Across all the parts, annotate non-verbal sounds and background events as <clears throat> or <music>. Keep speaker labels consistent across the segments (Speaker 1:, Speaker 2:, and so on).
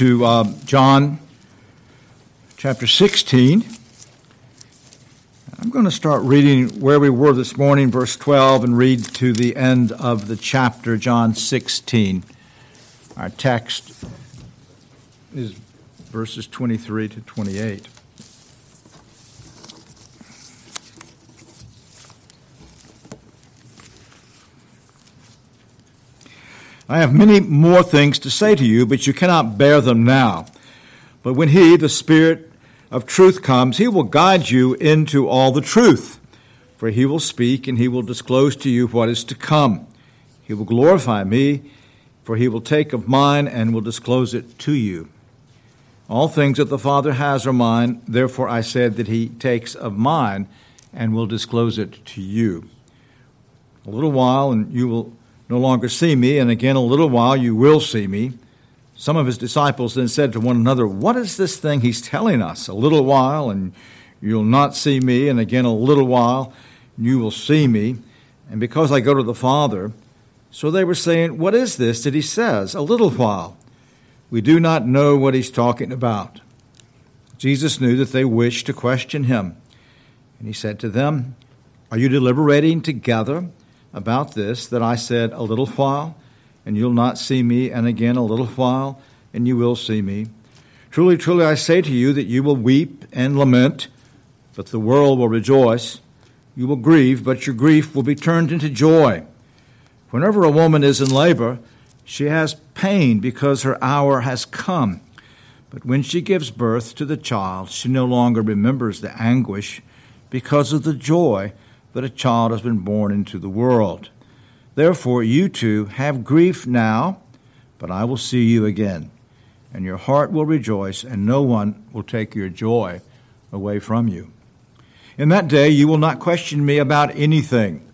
Speaker 1: to uh, John chapter 16. I'm going to start reading where we were this morning, verse 12, and read to the end of the chapter, John 16. Our text is verses 23 to 28. I have many more things to say to you, but you cannot bear them now. But when He, the Spirit of truth, comes, He will guide you into all the truth. For He will speak, and He will disclose to you what is to come. He will glorify me, for He will take of mine and will disclose it to you. All things that the Father has are mine, therefore I said that He takes of mine and will disclose it to you. A little while, and you will no longer see me, and again a little while you will see me. Some of his disciples then said to one another, What is this thing he's telling us? A little while, and you'll not see me, and again a little while, you will see me. And because I go to the Father, so they were saying, What is this that he says? A little while. We do not know what he's talking about. Jesus knew that they wished to question him. And he said to them, Are you deliberating together? About this that I said, A little while, and you'll not see me, and again a little while, and you will see me. Truly, truly, I say to you that you will weep and lament, but the world will rejoice. You will grieve, but your grief will be turned into joy. Whenever a woman is in labor, she has pain because her hour has come. But when she gives birth to the child, she no longer remembers the anguish because of the joy that a child has been born into the world. Therefore, you two have grief now, but I will see you again, and your heart will rejoice, and no one will take your joy away from you. In that day, you will not question me about anything.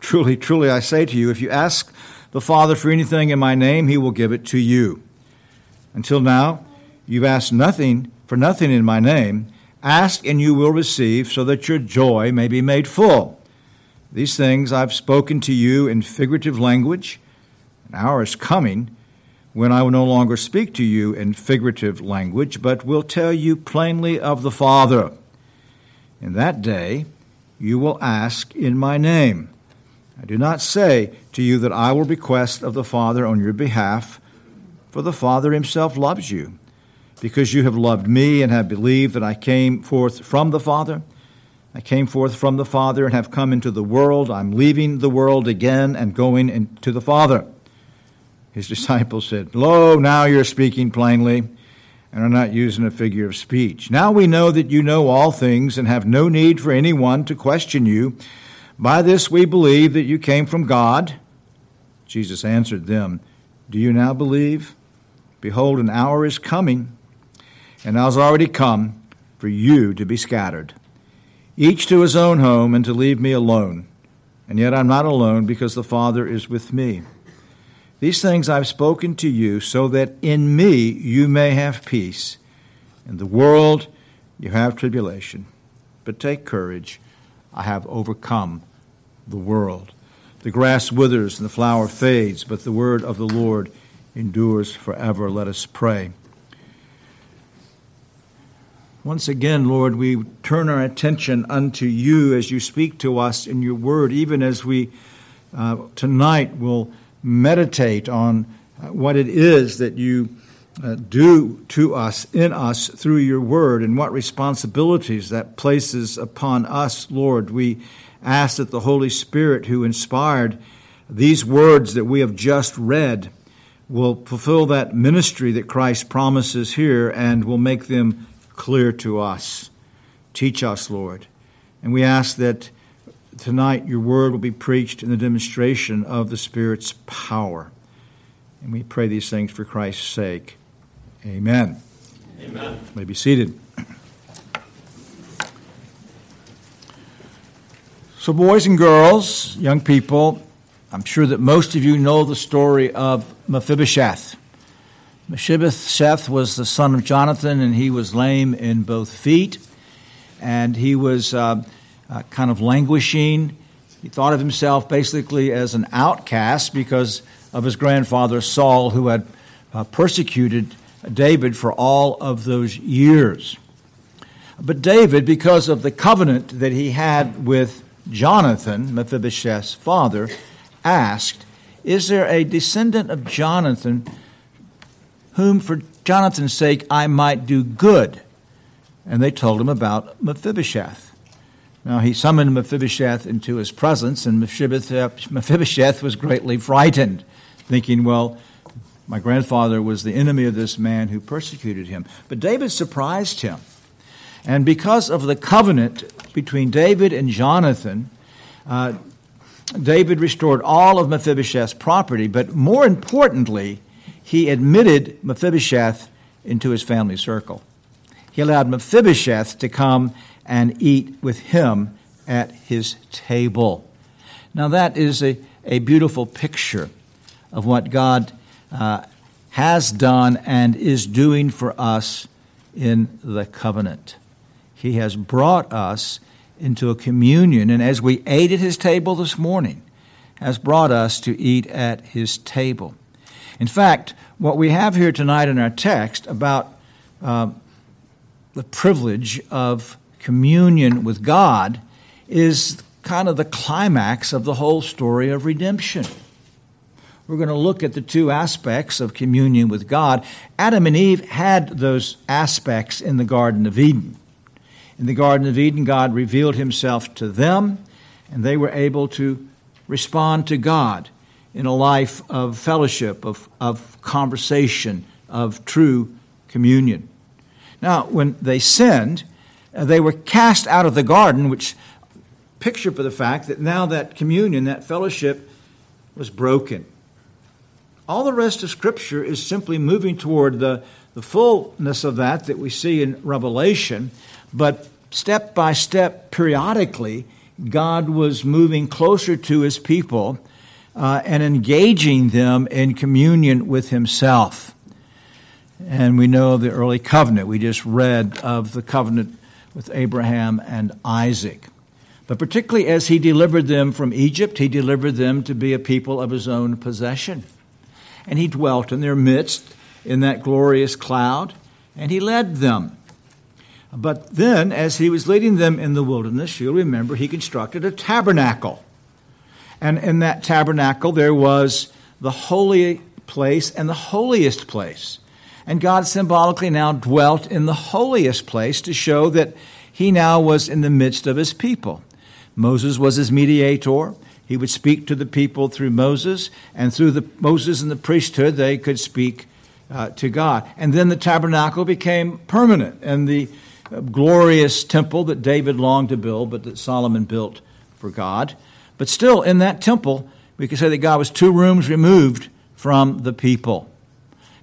Speaker 1: Truly, truly, I say to you, if you ask the Father for anything in my name, he will give it to you. Until now, you've asked nothing for nothing in my name. Ask and you will receive, so that your joy may be made full. These things I've spoken to you in figurative language. An hour is coming when I will no longer speak to you in figurative language, but will tell you plainly of the Father. In that day you will ask in my name. I do not say to you that I will request of the Father on your behalf, for the Father himself loves you because you have loved me and have believed that I came forth from the Father. I came forth from the Father and have come into the world. I'm leaving the world again and going into the Father. His <laughs> disciples said, Lo, now you're speaking plainly and are not using a figure of speech. Now we know that you know all things and have no need for anyone to question you. By this we believe that you came from God. Jesus answered them, Do you now believe? Behold, an hour is coming and now has already come for you to be scattered, each to his own home, and to leave me alone. And yet I'm not alone because the Father is with me. These things I've spoken to you so that in me you may have peace. In the world you have tribulation. But take courage. I have overcome the world. The grass withers and the flower fades, but the word of the Lord endures forever. Let us pray. Once again, Lord, we turn our attention unto you as you speak to us in your word, even as we uh, tonight will meditate on uh, what it is that you uh, do to us, in us, through your word, and what responsibilities that places upon us, Lord. We ask that the Holy Spirit, who inspired these words that we have just read, will fulfill that ministry that Christ promises here and will make them clear to us. Teach us, Lord. And we ask that tonight your word will be preached in the demonstration of the Spirit's power. And we pray these things for Christ's sake. Amen. Amen. You may be seated. So, boys and girls, young people, I'm sure that most of you know the story of Mephibosheth. Mephibosheth was the son of Jonathan, and he was lame in both feet, and he was uh, uh, kind of languishing. He thought of himself basically as an outcast because of his grandfather Saul, who had uh, persecuted David for all of those years. But David, because of the covenant that he had with Jonathan, Mephibosheth's father, asked, Is there a descendant of Jonathan whom for Jonathan's sake I might do good? And they told him about Mephibosheth. Now he summoned Mephibosheth into his presence, and Mephibosheth was greatly frightened, thinking, Well, my grandfather was the enemy of this man who persecuted him. But David surprised him. And because of the covenant between David and Jonathan, uh, David restored all of Mephibosheth's property, but more importantly, he admitted Mephibosheth into his family circle. He allowed Mephibosheth to come and eat with him at his table. Now, that is a, a beautiful picture of what God uh, has done and is doing for us in the covenant. He has brought us into a communion, and as we ate at his table this morning, has brought us to eat at his table. In fact, what we have here tonight in our text about uh, the privilege of communion with God is kind of the climax of the whole story of redemption. We're going to look at the two aspects of communion with God. Adam and Eve had those aspects in the Garden of Eden. In the Garden of Eden, God revealed himself to them, and they were able to respond to God in a life of fellowship, of, of conversation, of true communion. Now, when they sinned, uh, they were cast out of the garden, which picture for the fact that now that communion, that fellowship, was broken. All the rest of Scripture is simply moving toward the, the fullness of that that we see in Revelation, but step by step, periodically, God was moving closer to his people uh, and engaging them in communion with himself. And we know of the early covenant. We just read of the covenant with Abraham and Isaac. But particularly as he delivered them from Egypt, he delivered them to be a people of his own possession. And he dwelt in their midst in that glorious cloud, and he led them. But then, as he was leading them in the wilderness, you'll remember he constructed a tabernacle. And in that tabernacle, there was the holy place and the holiest place. And God symbolically now dwelt in the holiest place to show that he now was in the midst of his people. Moses was his mediator. He would speak to the people through Moses, and through the Moses and the priesthood, they could speak uh, to God. And then the tabernacle became permanent, and the uh, glorious temple that David longed to build, but that Solomon built for God. But still, in that temple, we could say that God was two rooms removed from the people.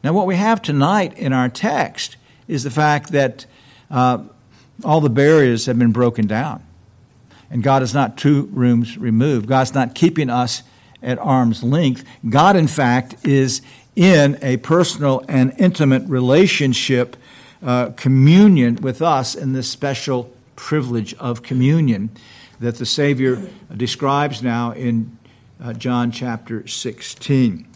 Speaker 1: Now, what we have tonight in our text is the fact that uh, all the barriers have been broken down. And God is not two rooms removed. God's not keeping us at arm's length. God, in fact, is in a personal and intimate relationship, uh, communion with us in this special privilege of communion that the Savior describes now in uh, John chapter 16.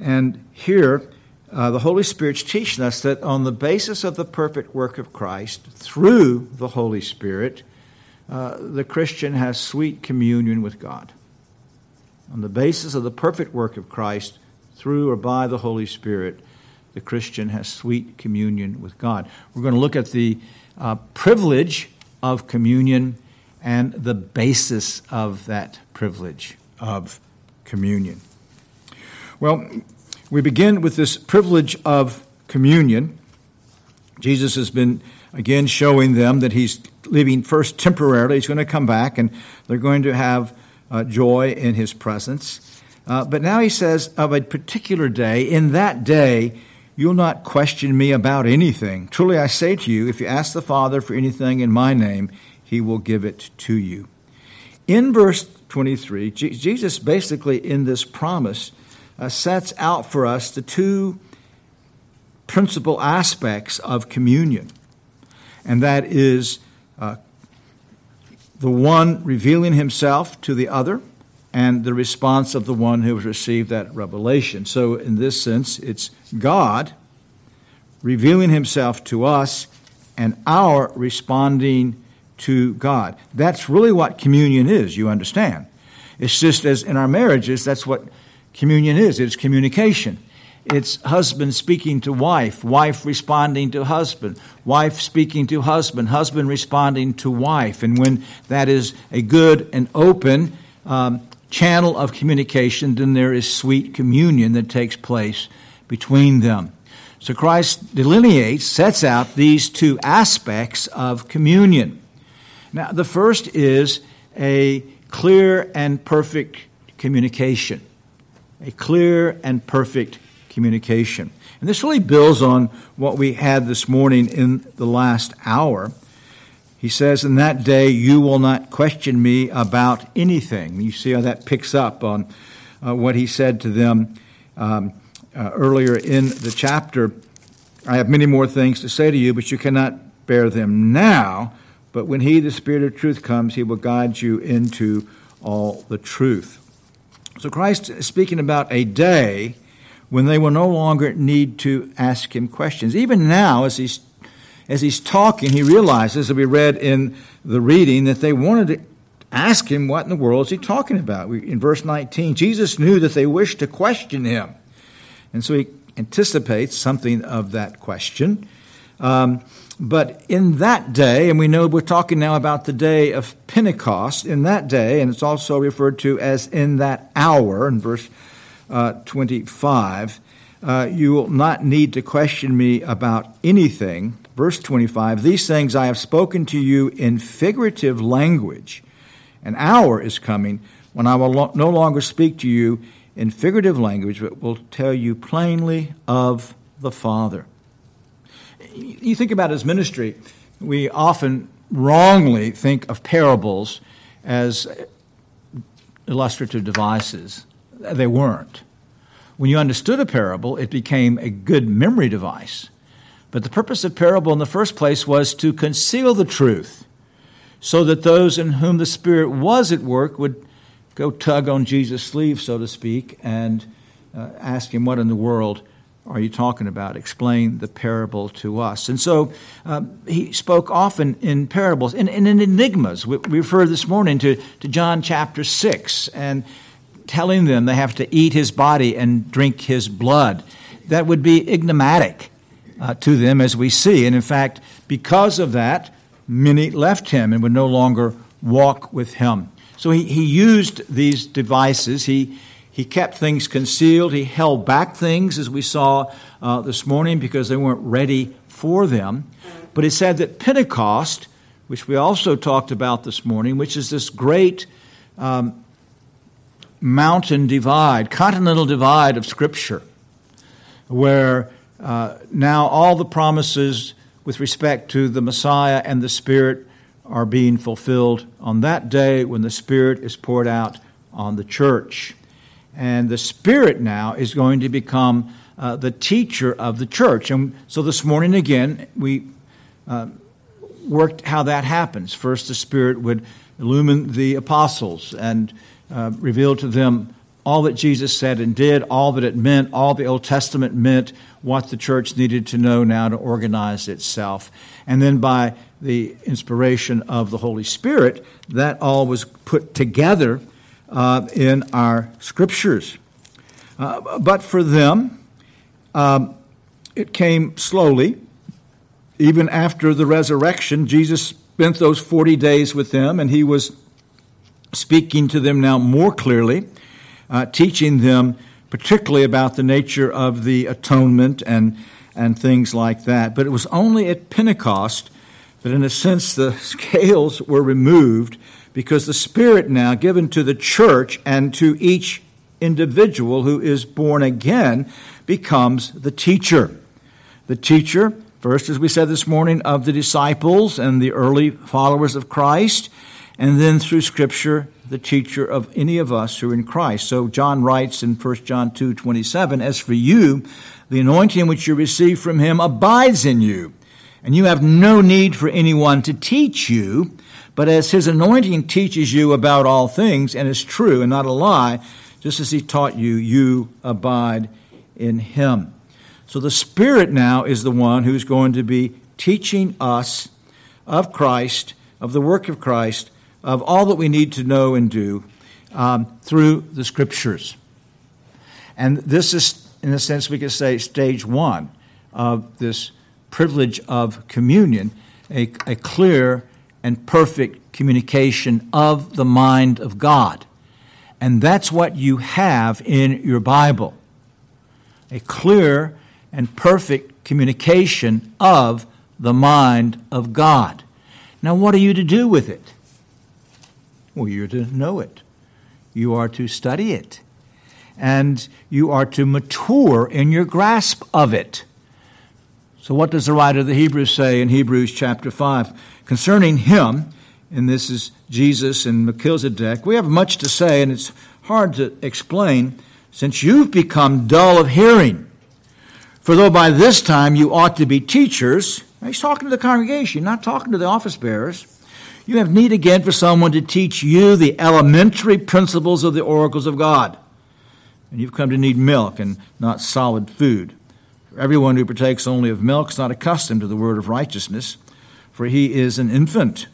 Speaker 1: And here, uh, the Holy Spirit's teaching us that on the basis of the perfect work of Christ, through the Holy Spirit, uh, the Christian has sweet communion with God. On the basis of the perfect work of Christ, through or by the Holy Spirit, the Christian has sweet communion with God. We're going to look at the uh, privilege of communion and the basis of that privilege of communion. Well, we begin with this privilege of communion. Jesus has been again showing them that he's leaving first temporarily. He's going to come back and they're going to have uh, joy in his presence. Uh, but now he says of a particular day, in that day, you'll not question me about anything. Truly I say to you, if you ask the Father for anything in my name, he will give it to you. In verse 23, Jesus basically in this promise uh, sets out for us the two principal aspects of communion, and that is uh, the one revealing himself to the other and the response of the one who has received that revelation. So, in this sense, it's God revealing himself to us and our responding to God. That's really what communion is, you understand. It's just as in our marriages, that's what communion is it's communication. It's husband speaking to wife, wife responding to husband, wife speaking to husband, husband responding to wife. And when that is a good and open um, channel of communication, then there is sweet communion that takes place between them. So Christ delineates, sets out these two aspects of communion. Now, the first is a clear and perfect communication. A clear and perfect communication. And this really builds on what we had this morning in the last hour. He says, In that day you will not question me about anything. You see how that picks up on uh, what he said to them um, uh, earlier in the chapter. I have many more things to say to you, but you cannot bear them now. But when he, the Spirit of truth, comes, he will guide you into all the truth. So Christ is speaking about a day when they will no longer need to ask him questions. Even now, as he's, as he's talking, he realizes, as we read in the reading, that they wanted to ask him, What in the world is he talking about? In verse 19, Jesus knew that they wished to question him. And so he anticipates something of that question. Um, but in that day, and we know we're talking now about the day of Pentecost, in that day, and it's also referred to as in that hour, in verse uh, 25, uh, you will not need to question me about anything. Verse 25, these things I have spoken to you in figurative language. An hour is coming when I will no longer speak to you in figurative language, but will tell you plainly of the Father you think about his ministry, we often wrongly think of parables as illustrative devices. They weren't. When you understood a parable, it became a good memory device. But the purpose of parable in the first place was to conceal the truth so that those in whom the Spirit was at work would go tug on Jesus' sleeve, so to speak, and uh, ask him what in the world are you talking about? Explain the parable to us. And so um, he spoke often in parables and in, in, enigmas. We, we referred this morning to, to John chapter 6 and telling them they have to eat his body and drink his blood. That would be enigmatic uh, to them, as we see. And in fact, because of that, many left him and would no longer walk with him. So he, he used these devices. He, he kept things concealed. He held back things, as we saw uh, this morning, because they weren't ready for them. But he said that Pentecost, which we also talked about this morning, which is this great um, mountain divide, continental divide of Scripture, where uh, now all the promises with respect to the Messiah and the Spirit are being fulfilled on that day when the Spirit is poured out on the church. And the Spirit now is going to become uh, the teacher of the church. And so this morning, again, we uh, worked how that happens. First, the Spirit would illumine the apostles and uh, reveal to them all that Jesus said and did, all that it meant, all the Old Testament meant, what the church needed to know now to organize itself. And then by the inspiration of the Holy Spirit, that all was put together uh, in our scriptures. Uh, but for them, um, it came slowly. Even after the resurrection, Jesus spent those 40 days with them, and he was speaking to them now more clearly, uh, teaching them particularly about the nature of the atonement and, and things like that. But it was only at Pentecost that, in a sense, the <laughs> scales were removed because the Spirit now given to the church and to each individual who is born again becomes the teacher. The teacher, first, as we said this morning, of the disciples and the early followers of Christ, and then through Scripture, the teacher of any of us who are in Christ. So John writes in 1 John 2 27, As for you, the anointing which you receive from him abides in you, and you have no need for anyone to teach you. But as his anointing teaches you about all things and is true and not a lie, just as he taught you, you abide in him. So the Spirit now is the one who's going to be teaching us of Christ, of the work of Christ, of all that we need to know and do um, through the Scriptures. And this is, in a sense, we could say stage one of this privilege of communion, a, a clear and perfect communication of the mind of God. And that's what you have in your Bible a clear and perfect communication of the mind of God. Now, what are you to do with it? Well, you're to know it, you are to study it, and you are to mature in your grasp of it. So, what does the writer of the Hebrews say in Hebrews chapter 5? Concerning him, and this is Jesus and Melchizedek, we have much to say, and it's hard to explain since you've become dull of hearing. For though by this time you ought to be teachers, he's talking to the congregation, not talking to the office bearers. You have need again for someone to teach you the elementary principles of the oracles of God. And you've come to need milk and not solid food. Everyone who partakes only of milk is not accustomed to the word of righteousness, for he is an infant.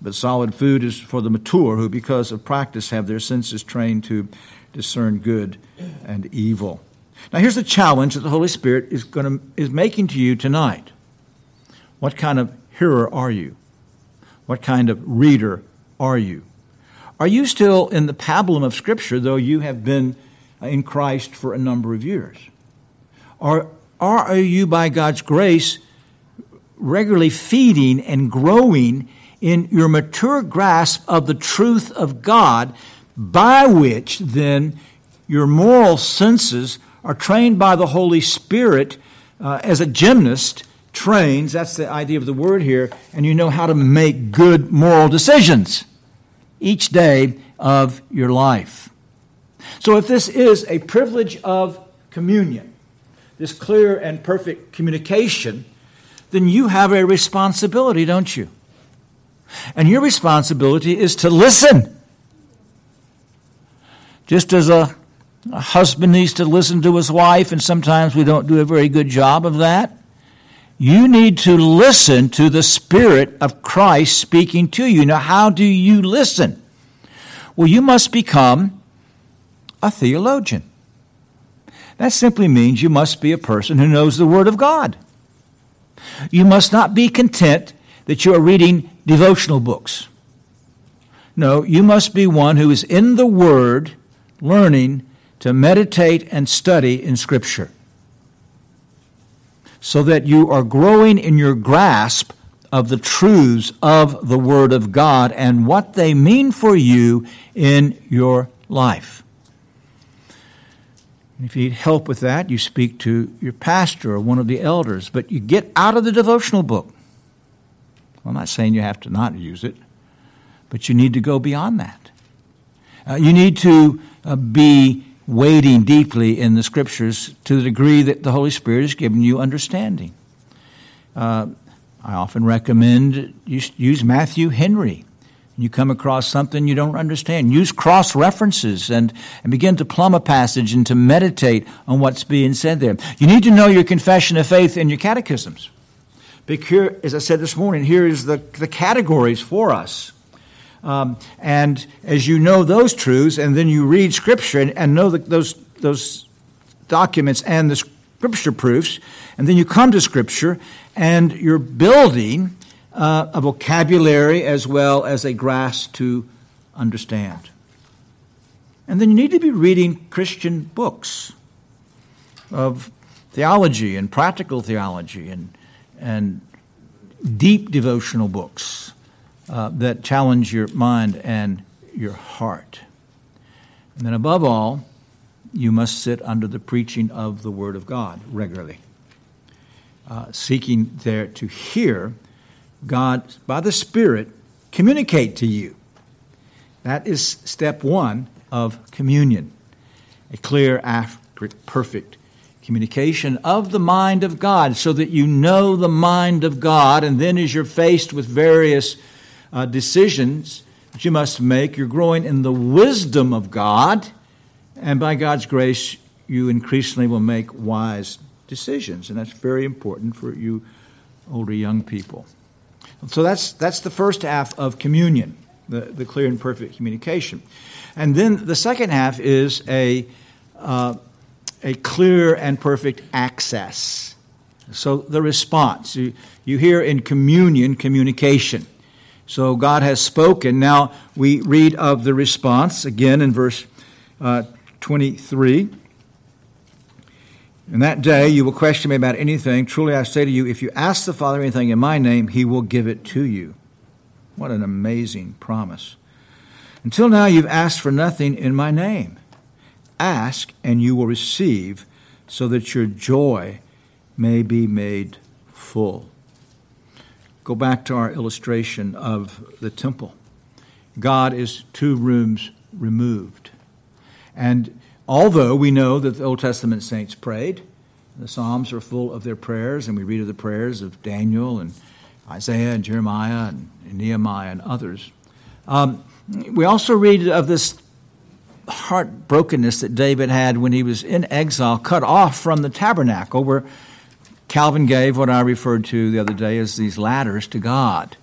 Speaker 1: But solid food is for the mature, who because of practice have their senses trained to discern good and evil. Now, here's the challenge that the Holy Spirit is, going to, is making to you tonight. What kind of hearer are you? What kind of reader are you? Are you still in the pablum of Scripture, though you have been in Christ for a number of years? Or, or are you, by God's grace, regularly feeding and growing in your mature grasp of the truth of God, by which then your moral senses are trained by the Holy Spirit uh, as a gymnast trains, that's the idea of the word here, and you know how to make good moral decisions each day of your life. So, if this is a privilege of communion, this clear and perfect communication, then you have a responsibility, don't you? And your responsibility is to listen. Just as a a husband needs to listen to his wife, and sometimes we don't do a very good job of that. You need to listen to the Spirit of Christ speaking to you. Now, how do you listen? Well, you must become a theologian. That simply means you must be a person who knows the Word of God. You must not be content that you are reading devotional books. No, you must be one who is in the Word, learning to meditate and study in Scripture so that you are growing in your grasp of the truths of the Word of God and what they mean for you in your life. If you need help with that, you speak to your pastor or one of the elders, but you get out of the devotional book. I'm not saying you have to not use it, but you need to go beyond that. Uh, you need to uh, be wading deeply in the scriptures to the degree that the Holy Spirit has given you understanding. Uh, I often recommend you use Matthew Henry. You come across something you don't understand. Use cross references and, and begin to plumb a passage and to meditate on what's being said there. You need to know your confession of faith and your catechisms. Because here, as I said this morning, here is the, the categories for us um, and as you know those truths, and then you read Scripture and, and know the, those, those documents and the Scripture proofs, and then you come to Scripture and you're building uh, a vocabulary as well as a grasp to understand. And then you need to be reading Christian books of theology and practical theology and, and deep devotional books uh, that challenge your mind and your heart. And then, above all, you must sit under the preaching of the Word of God regularly, uh, seeking there to hear God, by the Spirit, communicate to you. That is step one of communion a clear, accurate, perfect communication of the mind of God so that you know the mind of God, and then as you're faced with various uh, decisions that you must make. You're growing in the wisdom of God, and by God's grace, you increasingly will make wise decisions, and that's very important for you older young people. So that's, that's the first half of communion, the, the clear and perfect communication. And then the second half is a, uh, a clear and perfect access. So the response. You, you hear in communion, communication. So God has spoken. Now we read of the response again in verse uh, 23. In that day you will question me about anything. Truly I say to you, if you ask the Father anything in my name, he will give it to you. What an amazing promise. Until now you've asked for nothing in my name. Ask and you will receive, so that your joy may be made full. Go back to our illustration of the temple. God is two rooms removed. And Although we know that the Old Testament saints prayed, the Psalms are full of their prayers, and we read of the prayers of Daniel and Isaiah and Jeremiah and, Nehemiah and others. Um, we also read of this heartbrokenness that David had when he was in exile, cut off from the tabernacle, where Calvin gave what I referred to the other day as these ladders to God.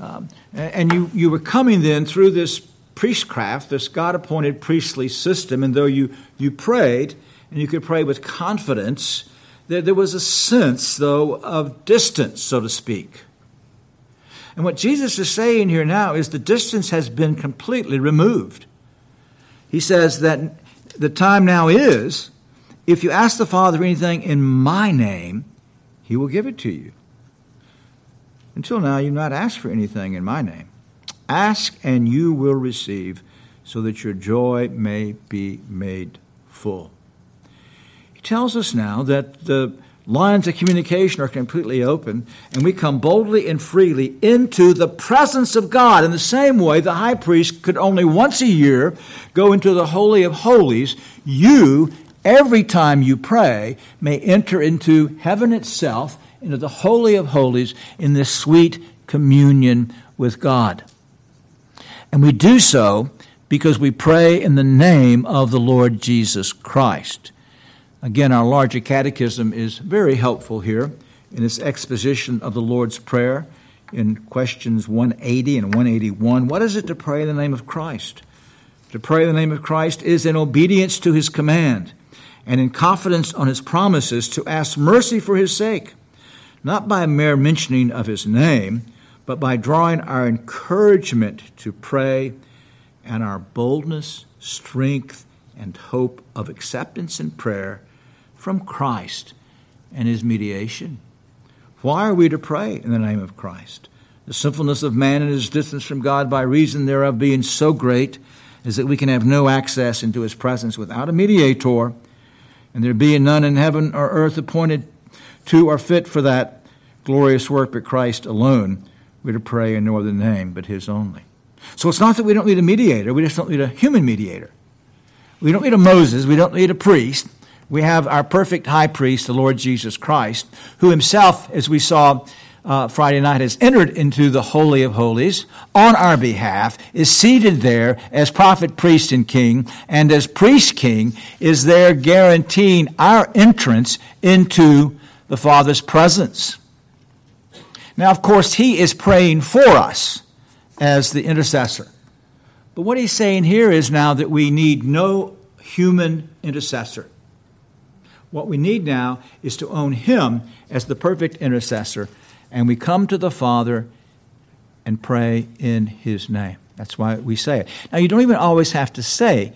Speaker 1: Um, and you, you were coming then through this priestcraft, this God appointed priestly system, and though you, you prayed, and you could pray with confidence, there, there was a sense, though, of distance, so to speak. And what Jesus is saying here now is the distance has been completely removed. He says that the time now is if you ask the Father anything in my name, he will give it to you. Until now, you've not asked for anything in my name. Ask and you will receive, so that your joy may be made full. He tells us now that the lines of communication are completely open, and we come boldly and freely into the presence of God. In the same way, the high priest could only once a year go into the Holy of Holies. You, every time you pray, may enter into heaven itself, into the Holy of Holies, in this sweet communion with God. And we do so because we pray in the name of the Lord Jesus Christ. Again, our larger catechism is very helpful here in its exposition of the Lord's Prayer in questions 180 and 181. What is it to pray in the name of Christ? To pray in the name of Christ is in obedience to his command and in confidence on his promises to ask mercy for his sake, not by mere mentioning of his name, but by drawing our encouragement to pray and our boldness, strength, and hope of acceptance in prayer from Christ and his mediation. Why are we to pray in the name of Christ? The sinfulness of man and his distance from God by reason thereof being so great is that we can have no access into his presence without a mediator, and there being none in heaven or earth appointed to or fit for that glorious work but Christ alone we're to pray in no other name but His only. So it's not that we don't need a mediator, we just don't need a human mediator. We don't need a Moses, we don't need a priest. We have our perfect high priest, the Lord Jesus Christ, who himself, as we saw uh, Friday night, has entered into the Holy of Holies on our behalf, is seated there as prophet, priest, and king, and as priest king is there guaranteeing our entrance into the Father's presence. Now, of course, he is praying for us as the intercessor. But what he's saying here is now that we need no human intercessor. What we need now is to own him as the perfect intercessor, and we come to the Father and pray in his name. That's why we say it. Now, you don't even always have to say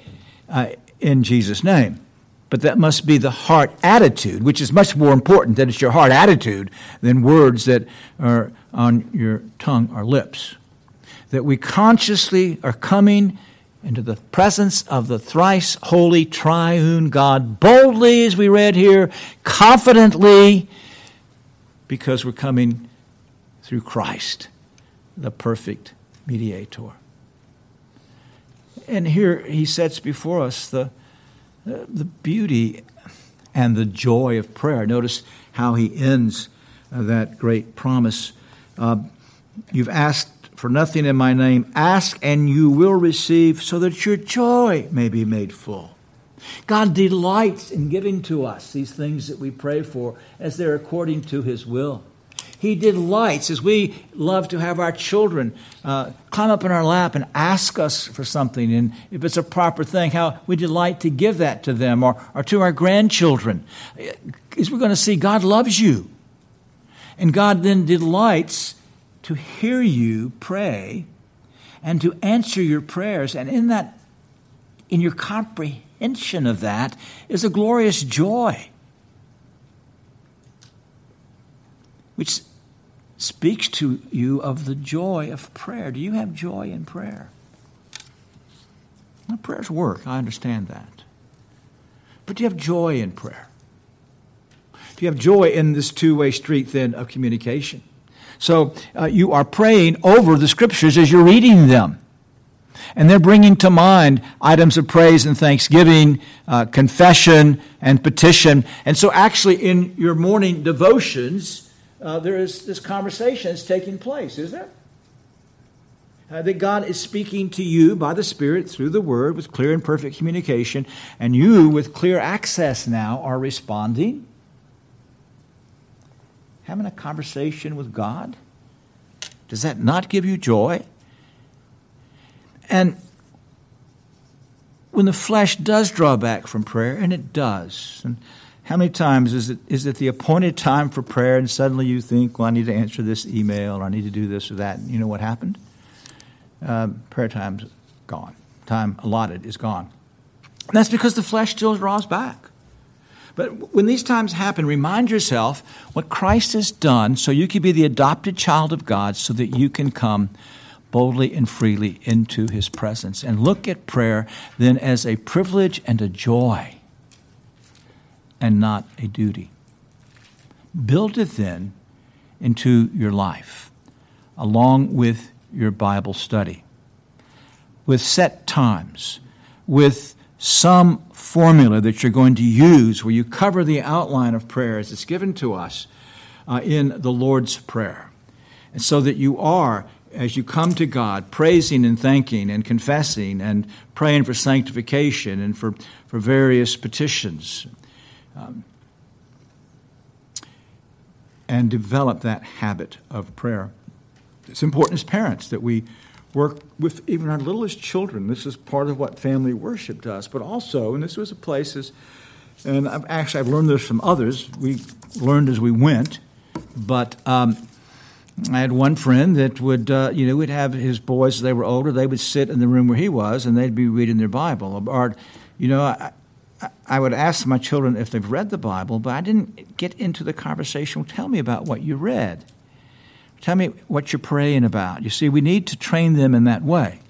Speaker 1: uh, in Jesus' name. But that must be the heart attitude, which is much more important that it's your heart attitude than words that are on your tongue or lips. That we consciously are coming into the presence of the thrice holy triune God boldly, as we read here, confidently, because we're coming through Christ, the perfect mediator. And here he sets before us the the beauty and the joy of prayer. Notice how he ends uh, that great promise. Uh, you've asked for nothing in my name. Ask and you will receive so that your joy may be made full. God delights in giving to us these things that we pray for as they're according to His will. He delights as we love to have our children uh, climb up in our lap and ask us for something. And if it's a proper thing, how we delight to give that to them or, or to our grandchildren. As we're going to see, God loves you. And God then delights to hear you pray and to answer your prayers. And in that, in your comprehension of that, is a glorious joy. which speaks to you of the joy of prayer. Do you have joy in prayer? Well, prayers work, I understand that. But do you have joy in prayer? Do you have joy in this two way street then of communication? So uh, you are praying over the scriptures as you're reading them. And they're bringing to mind items of praise and thanksgiving, uh, confession, and petition. And so, actually, in your morning devotions, uh, there is this conversation that's taking place, is there? Uh, that God is speaking to you by the Spirit through the Word with clear and perfect communication, and you, with clear access now, are responding. Having a conversation with God? Does that not give you joy? And when the flesh does draw back from prayer, and it does, and how many times is it, is it the appointed time for prayer and suddenly you think, well, I need to answer this email or I need to do this or that? And you know what happened? Uh, prayer time's gone. Time allotted is gone. And that's because the flesh still draws back. But when these times happen, remind yourself what Christ has done so you can be the adopted child of God so that you can come boldly and freely into his presence. And look at prayer then as a privilege and a joy and not a duty. Build it then into your life, along with your Bible study, with set times, with some formula that you're going to use where you cover the outline of prayer as it's given to us uh, in the Lord's Prayer. And so that you are, as you come to God, praising and thanking and confessing and praying for sanctification and for, for various petitions um, and develop that habit of prayer. It's important as parents that we work with even our littlest children. This is part of what family worship does, but also, and this was a place, and I've, actually I've learned this from others. We learned as we went, but um, I had one friend that would, uh, you know, would have his boys they were older. They would sit in the room where he was, and they'd be reading their Bible. Or, you know, I, I would ask my children if they've read the Bible, but I didn't get into the conversation. Well, tell me about what you read. Tell me what you're praying about. You see, we need to train them in that way.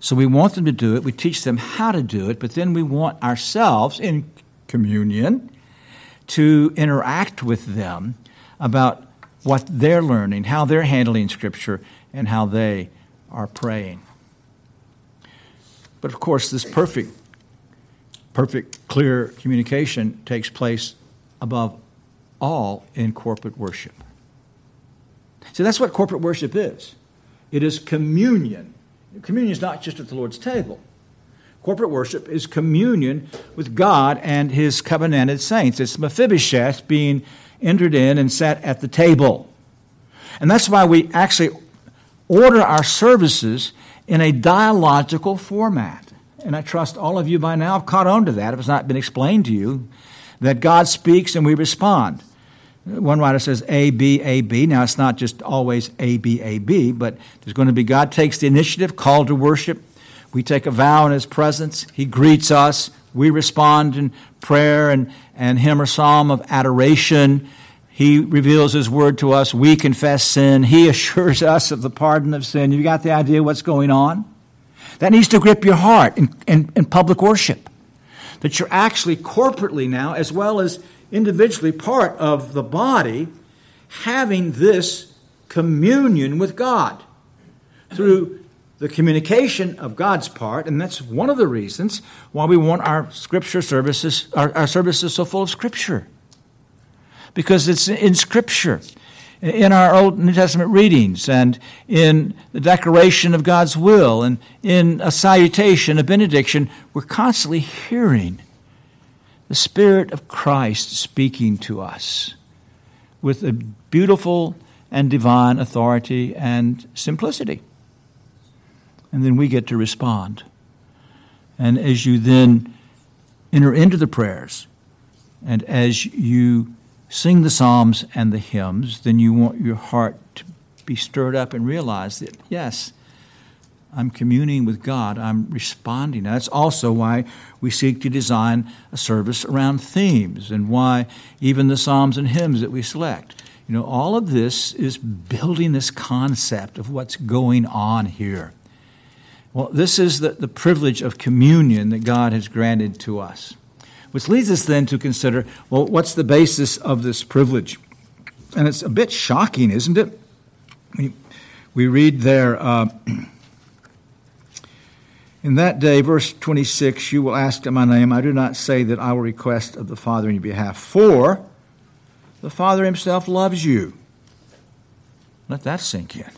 Speaker 1: So we want them to do it. We teach them how to do it, but then we want ourselves in communion to interact with them about what they're learning, how they're handling Scripture, and how they are praying. But of course, this perfect perfect, clear communication takes place above all in corporate worship. So that's what corporate worship is it is communion. Communion is not just at the Lord's table. Corporate worship is communion with God and his covenanted saints. It's Mephibosheth being entered in and sat at the table. And that's why we actually order our services in a dialogical format and I trust all of you by now have caught on to that if it's not been explained to you, that God speaks and we respond. One writer says A, B, A, B. Now, it's not just always A, B, A, B, but there's going to be God takes the initiative, call to worship. We take a vow in His presence. He greets us. We respond in prayer and, and hymn or psalm of adoration. He reveals His word to us. We confess sin. He <laughs> assures us of the pardon of sin. You got the idea what's going on? That needs to grip your heart in, in, in public worship. That you're actually corporately now, as well as individually, part of the body, having this communion with God through the communication of God's part, and that's one of the reasons why we want our scripture services, our, our services so full of scripture. Because it's in scripture in our Old New Testament readings and in the declaration of God's will and in a salutation, a benediction, we're constantly hearing the Spirit of Christ speaking to us with a beautiful and divine authority and simplicity. And then we get to respond. And as you then enter into the prayers, and as you sing the psalms and the hymns, then you want your heart to be stirred up and realize that, yes, I'm communing with God. I'm responding. That's also why we seek to design a service around themes and why even the psalms and hymns that we select. You know, all of this is building this concept of what's going on here. Well, this is the, the privilege of communion that God has granted to us. Which leads us then to consider well, what's the basis of this privilege? And it's a bit shocking, isn't it? We, we read there, uh, <clears throat> in that day, verse 26, you will ask in my name. I do not say that I will request of the Father in your behalf, for the Father himself loves you. Let that sink in.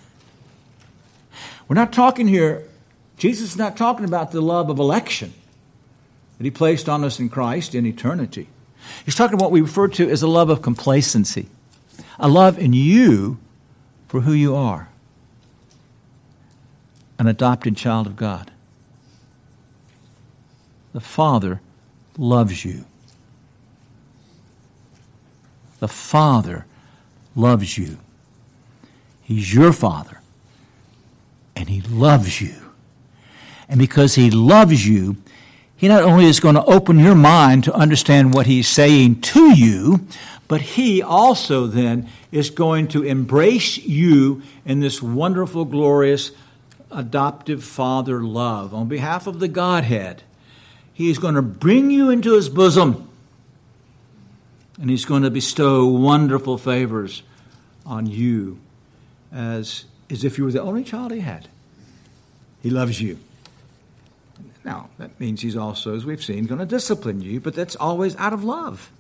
Speaker 1: We're not talking here, Jesus is not talking about the love of election that he placed on us in Christ in eternity. He's talking about what we refer to as a love of complacency, a love in you for who you are an adopted child of God. The Father loves you. The Father loves you. He's your Father, and He loves you. And because He loves you, he not only is going to open your mind to understand what he's saying to you, but he also then is going to embrace you in this wonderful, glorious, adoptive father love on behalf of the Godhead. He is going to bring you into his bosom, and he's going to bestow wonderful favors on you as, as if you were the only child he had. He loves you. Now, that means he's also, as we've seen, going to discipline you, but that's always out of love.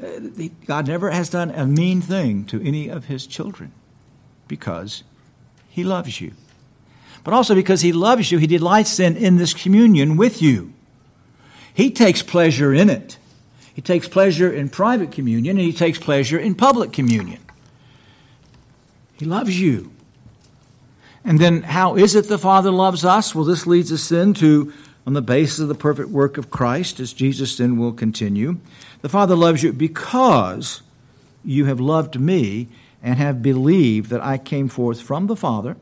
Speaker 1: Uh, God never has done a mean thing to any of his children because he loves you. But also because he loves you, he delights in, in this communion with you. He takes pleasure in it. He takes pleasure in private communion and he takes pleasure in public communion. He loves you. And then, how is it the Father loves us? Well, this leads us into, on the basis of the perfect work of Christ, as Jesus then will continue. The Father loves you because you have loved me and have believed that I came forth from the Father.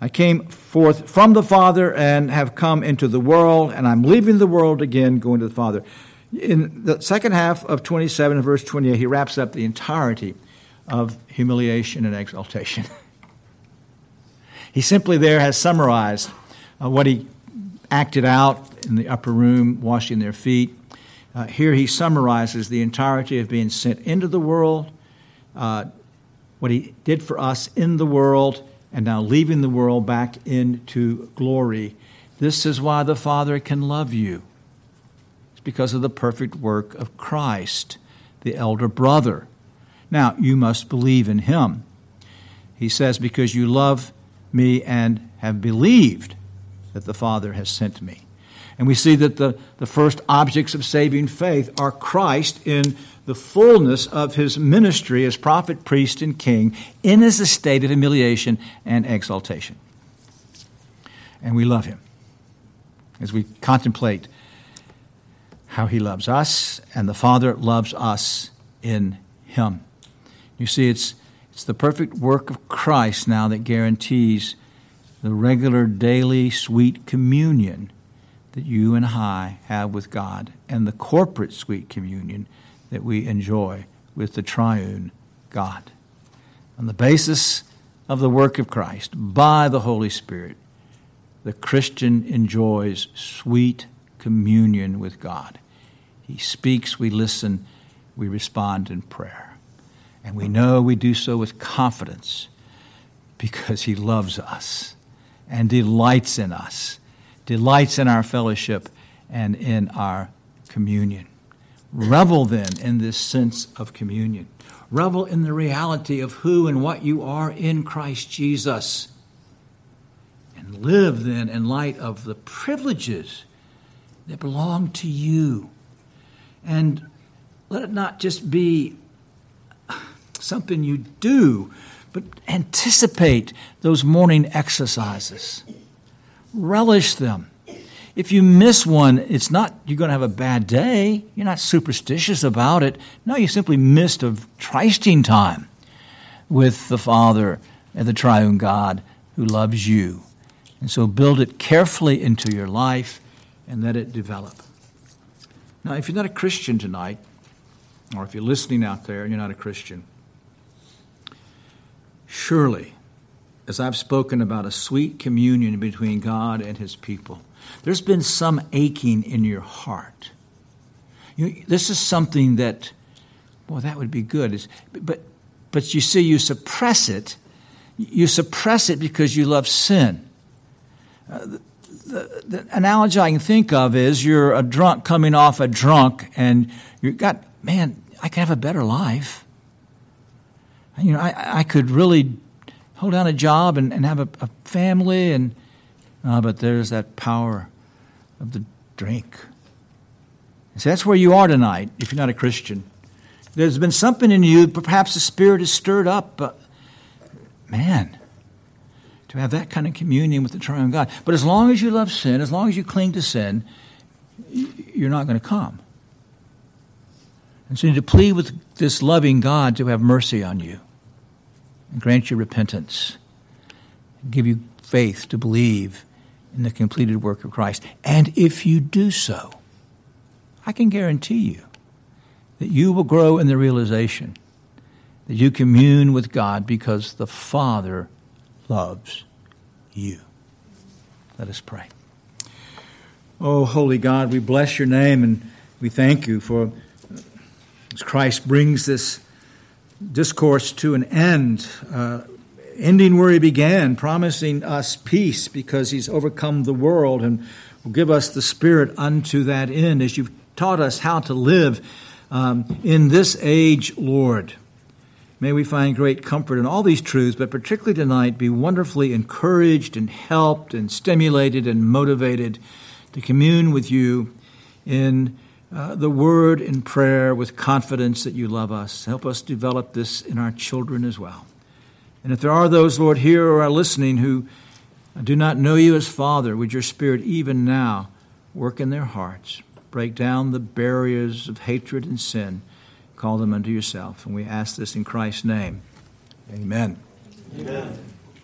Speaker 1: I came forth from the Father and have come into the world, and I'm leaving the world again, going to the Father. In the second half of 27 verse 28, he wraps up the entirety of humiliation and exaltation. <laughs> He simply there has summarized uh, what he acted out in the upper room, washing their feet. Uh, here he summarizes the entirety of being sent into the world, uh, what he did for us in the world, and now leaving the world back into glory. This is why the Father can love you. It's because of the perfect work of Christ, the elder brother. Now, you must believe in him. He says, because you love me and have believed that the Father has sent me. And we see that the, the first objects of saving faith are Christ in the fullness of his ministry as prophet, priest, and king in his estate of humiliation and exaltation. And we love him as we contemplate how he loves us and the Father loves us in him. You see, it's it's the perfect work of Christ now that guarantees the regular daily sweet communion that you and I have with God and the corporate sweet communion that we enjoy with the triune God. On the basis of the work of Christ, by the Holy Spirit, the Christian enjoys sweet communion with God. He speaks, we listen, we respond in prayer. And we know we do so with confidence because He loves us and delights in us, delights in our fellowship and in our communion. Revel then in this sense of communion. Revel in the reality of who and what you are in Christ Jesus. And live then in light of the privileges that belong to you
Speaker 2: And let it not just be something you do, but anticipate those morning exercises. Relish them. If you miss one, it's not you're going to have a bad day. You're not superstitious about it. No, you simply missed a trysting time with the Father and the triune God who loves you. And so build it carefully into your life and let it develop. Now, if you're not a Christian tonight, or if you're listening out there and you're not a Christian, surely, as I've spoken about a sweet communion between God and his people, there's been some aching in your heart. You, this is something that, well, that would be good. It's, but, but you see, you suppress it. You suppress it because you love sin. Uh, the, the, the, analogy I can think of is you're a drunk coming off a drunk, and you've got, man, I can have a better life. You know, I, I could really hold down a job and, and have a, a family, and uh, but there's that power of the drink. So that's where you are tonight if you're not a Christian. There's been something in you, perhaps the Spirit is stirred up, but man, to have that kind of communion with the triune God. But as long as you love sin, as long as you cling to sin, you're not going to come. And so you need to plead with this loving God to have mercy on you grant you repentance, give you faith to believe in the completed work of Christ. And if you do so, I can guarantee you that you will grow in the realization that you commune with God because the Father loves you. Let us pray. Oh, holy God, we bless your name and we thank you for as Christ brings this discourse to an end, uh, ending where he began, promising us peace because he's overcome the world and will give us the Spirit unto that end as you've taught us how to live um, in this age, Lord. May we find great comfort in all these truths, but particularly tonight be wonderfully encouraged and helped and stimulated and motivated to commune with you in uh, the word in prayer with confidence that you love us. Help us develop this in our children as well. And if there are those, Lord, here or are listening who do not know you as Father, would your Spirit even now work in their hearts, break down the barriers of hatred and sin Call them unto yourself. And we ask this in Christ's name. Amen. Amen.